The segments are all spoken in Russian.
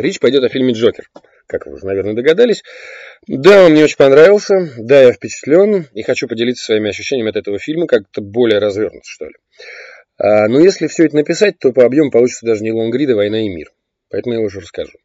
Речь пойдет о фильме «Джокер», как вы уже, наверное, догадались. Да, он мне очень понравился, да, я впечатлен, и хочу поделиться своими ощущениями от этого фильма как-то более развернуто, что ли. А, но если все это написать, то по объему получится даже не лонгрид, а «Война и мир». Поэтому я уже расскажу.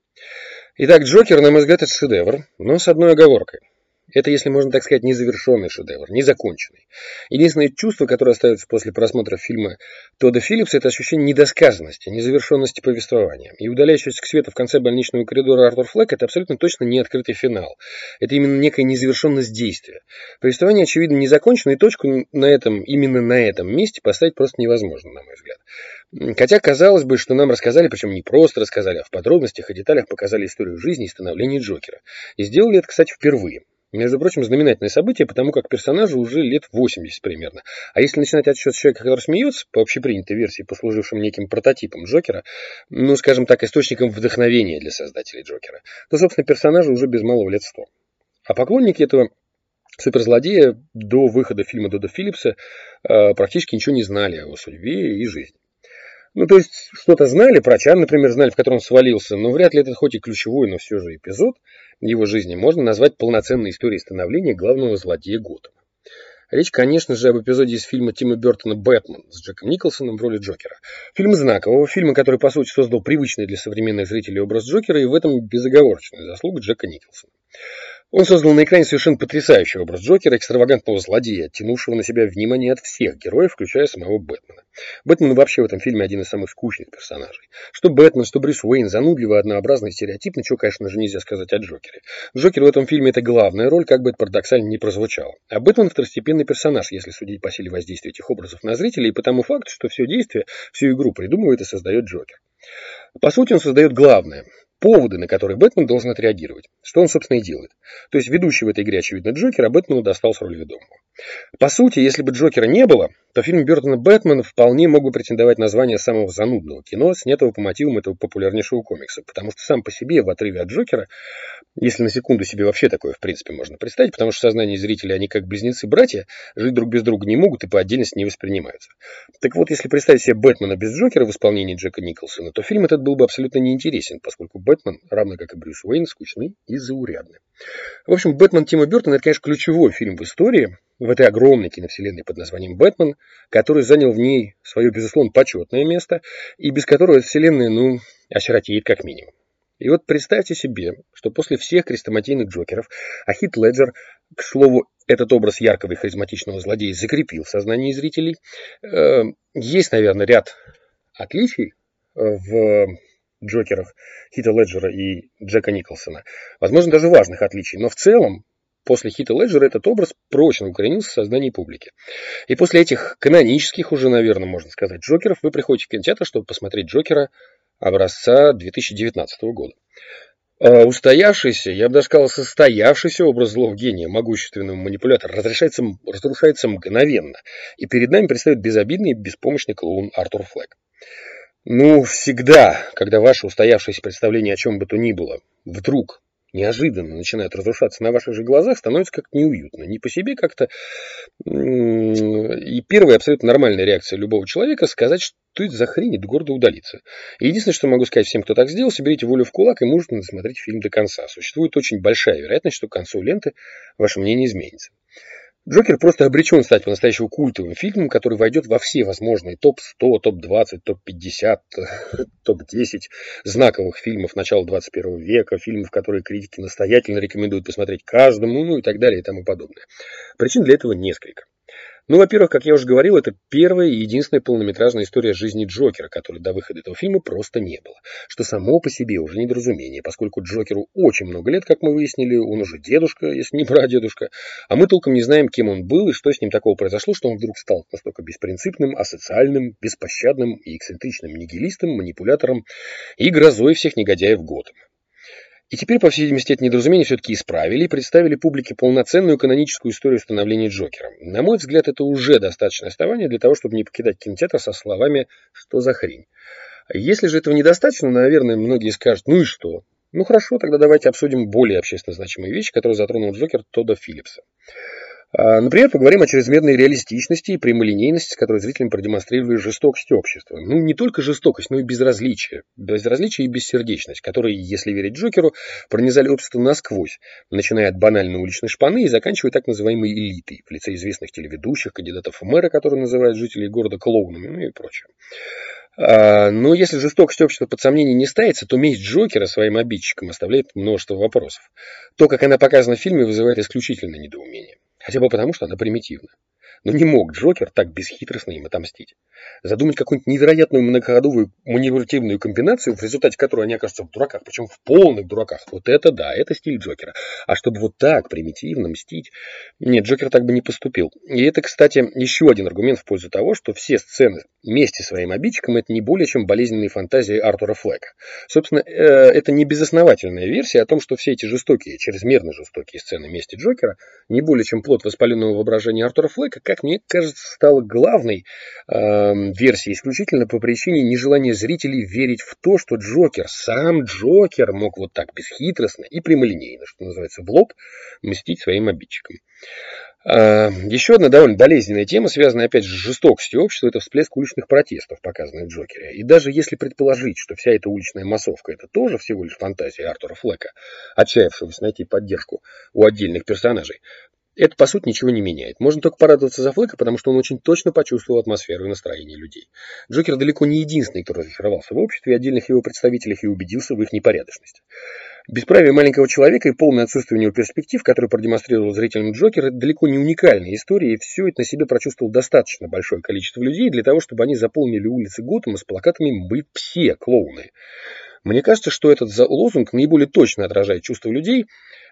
Итак, «Джокер», на мой взгляд, это шедевр, но с одной оговоркой – это, если можно так сказать, незавершенный шедевр, незаконченный. Единственное чувство, которое остается после просмотра фильма Тодда Филлипса, это ощущение недосказанности, незавершенности повествования. И удаляющийся к свету в конце больничного коридора Артур Флэк – это абсолютно точно не открытый финал. Это именно некая незавершенность действия. Повествование, очевидно, не закончено, и точку на этом, именно на этом месте поставить просто невозможно, на мой взгляд. Хотя казалось бы, что нам рассказали, причем не просто рассказали, а в подробностях и деталях показали историю жизни и становления Джокера. И сделали это, кстати, впервые. Между прочим, знаменательное событие, потому как персонажу уже лет 80 примерно. А если начинать отсчет человека, который смеется, по общепринятой версии, послужившим неким прототипом Джокера, ну, скажем так, источником вдохновения для создателей Джокера, то, собственно, персонажу уже без малого лет 100. А поклонники этого суперзлодея до выхода фильма Дода Филлипса э, практически ничего не знали о его судьбе и жизни. Ну, то есть, что-то знали, про Чан, например, знали, в котором свалился, но вряд ли это хоть и ключевой, но все же эпизод его жизни можно назвать полноценной историей становления главного злодея Готэма. Речь, конечно же, об эпизоде из фильма Тима Бертона «Бэтмен» с Джеком Николсоном в роли Джокера. Фильм знакового, фильма, который, по сути, создал привычный для современных зрителей образ Джокера, и в этом безоговорочная заслуга Джека Николсона. Он создал на экране совершенно потрясающий образ Джокера, экстравагантного злодея, тянувшего на себя внимание от всех героев, включая самого Бэтмена. Бэтмен вообще в этом фильме один из самых скучных персонажей. Что Бэтмен, что Брюс Уэйн, занудливо, однообразно и стереотипно, чего, конечно же, нельзя сказать о Джокере. Джокер в этом фильме это главная роль, как бы это парадоксально не прозвучало. А Бэтмен второстепенный персонаж, если судить по силе воздействия этих образов на зрителей, и по тому факту, что все действие, всю игру придумывает и создает Джокер. По сути, он создает главное поводы, на которые Бэтмен должен отреагировать. Что он, собственно, и делает. То есть ведущий в этой игре, очевидно, Джокер, а Бэтмену достался роль ведомого. По сути, если бы Джокера не было, то фильм Бертона «Бэтмен» вполне мог бы претендовать на звание самого занудного кино, снятого по мотивам этого популярнейшего комикса. Потому что сам по себе, в отрыве от Джокера, если на секунду себе вообще такое, в принципе, можно представить, потому что в сознании зрителей они как близнецы-братья, жить друг без друга не могут и по отдельности не воспринимаются. Так вот, если представить себе Бэтмена без Джокера в исполнении Джека Николсона, то фильм этот был бы абсолютно неинтересен, поскольку Бэтмен, равно как и Брюс Уэйн, скучный и заурядный. В общем, Бэтмен Тима Бертона – это, конечно, ключевой фильм в истории, в этой огромной киновселенной под названием «Бэтмен», который занял в ней свое, безусловно, почетное место, и без которого эта вселенная, ну, осиротеет как минимум. И вот представьте себе, что после всех крестоматийных Джокеров, а Хит Леджер, к слову, этот образ яркого и харизматичного злодея закрепил в сознании зрителей, э, есть, наверное, ряд отличий э, в Джокерах Хита Леджера и Джека Николсона. Возможно, даже важных отличий, но в целом После Хита Леджера этот образ прочно укоренился в сознании публики. И после этих канонических уже, наверное, можно сказать, Джокеров, вы приходите в кинотеатр, чтобы посмотреть Джокера образца 2019 года. А устоявшийся, я бы даже сказал, состоявшийся образ злого гения, могущественного манипулятора, разрешается, разрушается мгновенно. И перед нами предстает безобидный и беспомощный клоун Артур Флэг. Ну, всегда, когда ваше устоявшееся представление о чем бы то ни было вдруг неожиданно начинают разрушаться на ваших же глазах, становится как-то неуютно. Не по себе как-то. И первая абсолютно нормальная реакция любого человека сказать, что это за хрень, и гордо удалиться. Единственное, что могу сказать всем, кто так сделал, соберите волю в кулак и можете досмотреть фильм до конца. Существует очень большая вероятность, что к концу ленты ваше мнение изменится. Джокер просто обречен стать по-настоящему культовым фильмом, который войдет во все возможные топ-100, топ-20, топ-50, топ-10 знаковых фильмов начала 21 века, фильмов, которые критики настоятельно рекомендуют посмотреть каждому, ну и так далее и тому подобное. Причин для этого несколько. Ну, во-первых, как я уже говорил, это первая и единственная полнометражная история жизни Джокера, которой до выхода этого фильма просто не было. Что само по себе уже недоразумение, поскольку Джокеру очень много лет, как мы выяснили, он уже дедушка, если не прадедушка, а мы толком не знаем, кем он был и что с ним такого произошло, что он вдруг стал настолько беспринципным, асоциальным, беспощадным и эксцентричным нигилистом, манипулятором и грозой всех негодяев Готэма. И теперь, по всей видимости, это недоразумение все-таки исправили и представили публике полноценную каноническую историю становления Джокера. На мой взгляд, это уже достаточное основание для того, чтобы не покидать кинотеатр со словами «что за хрень?». Если же этого недостаточно, наверное, многие скажут «ну и что?». Ну хорошо, тогда давайте обсудим более общественно значимые вещи, которые затронул Джокер Тодда Филлипса. А, например, поговорим о чрезмерной реалистичности и прямолинейности, с которой зрителям продемонстрировали жестокость общества. Ну, не только жестокость, но и безразличие. Безразличие и бессердечность, которые, если верить Джокеру, пронизали общество насквозь, начиная от банальной уличной шпаны и заканчивая так называемой элитой, в лице известных телеведущих, кандидатов в мэра, которые называют жителей города клоунами, ну и прочее. А, но если жестокость общества под сомнение не ставится, то месть Джокера своим обидчикам оставляет множество вопросов. То, как она показана в фильме, вызывает исключительное недоумение. Хотя бы потому, что она примитивна. Но не мог Джокер так бесхитростно им отомстить. Задумать какую-нибудь невероятную многоходовую манипулятивную комбинацию, в результате которой они окажутся в дураках, причем в полных дураках. Вот это да, это стиль Джокера. А чтобы вот так примитивно мстить... Нет, Джокер так бы не поступил. И это, кстати, еще один аргумент в пользу того, что все сцены вместе своим обидчиком это не более чем болезненные фантазии Артура Флека. Собственно, э, это не безосновательная версия о том, что все эти жестокие, чрезмерно жестокие сцены мести Джокера не более чем плод воспаленного воображения Артура Флека, как мне кажется, стало главной э, версией исключительно по причине нежелания зрителей верить в то, что Джокер, сам Джокер мог вот так бесхитростно и прямолинейно, что называется, в лоб, мстить своим обидчикам. Э, еще одна довольно болезненная тема, связанная опять с жестокостью общества, это всплеск уличных протестов, показанных в Джокере. И даже если предположить, что вся эта уличная массовка это тоже всего лишь фантазия Артура Флека, отчаявшегося найти поддержку у отдельных персонажей, это, по сути, ничего не меняет. Можно только порадоваться за Флэка, потому что он очень точно почувствовал атмосферу и настроение людей. Джокер далеко не единственный, кто разочаровался в обществе и отдельных его представителях и убедился в их непорядочности. Бесправие маленького человека и полное отсутствие у него перспектив, которые продемонстрировал зрителям Джокер, это далеко не уникальная история, и все это на себе прочувствовал достаточно большое количество людей для того, чтобы они заполнили улицы Готэма с плакатами «Мы все клоуны». Мне кажется, что этот лозунг наиболее точно отражает чувства людей,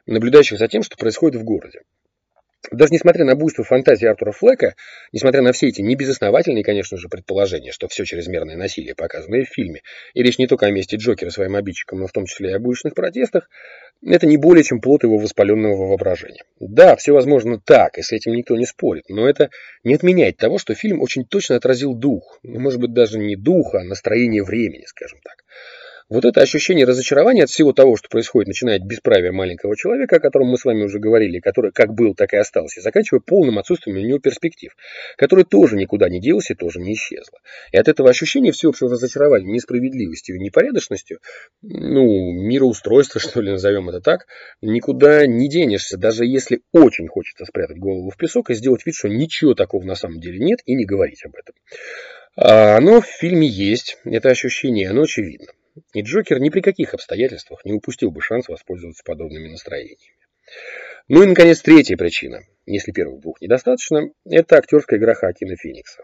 наблюдающих за тем, что происходит в городе. Даже несмотря на буйство фантазии Артура Флека, несмотря на все эти небезосновательные, конечно же, предположения, что все чрезмерное насилие, показанное в фильме, и речь не только о месте Джокера своим обидчикам, но в том числе и об уличных протестах, это не более чем плод его воспаленного воображения. Да, все возможно так, и с этим никто не спорит, но это не отменяет того, что фильм очень точно отразил дух, ну, может быть, даже не дух, а настроение времени, скажем так. Вот это ощущение разочарования от всего того, что происходит, начиная от бесправия маленького человека, о котором мы с вами уже говорили, который как был, так и остался, и заканчивая полным отсутствием у него перспектив, который тоже никуда не делся тоже не исчезло. И от этого ощущения всеобщего разочарования несправедливостью и непорядочностью, ну, мироустройства, что ли, назовем это так, никуда не денешься, даже если очень хочется спрятать голову в песок и сделать вид, что ничего такого на самом деле нет, и не говорить об этом. А оно в фильме есть, это ощущение, оно очевидно. И Джокер ни при каких обстоятельствах не упустил бы шанс воспользоваться подобными настроениями. Ну и, наконец, третья причина, если первых двух недостаточно, это актерская игра Хакина Феникса.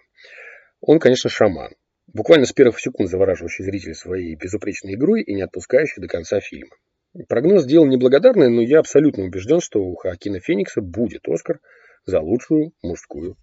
Он, конечно, шаман, буквально с первых секунд завораживающий зрителя своей безупречной игрой и не отпускающий до конца фильма. Прогноз сделал неблагодарный, но я абсолютно убежден, что у Хакина Феникса будет Оскар за лучшую мужскую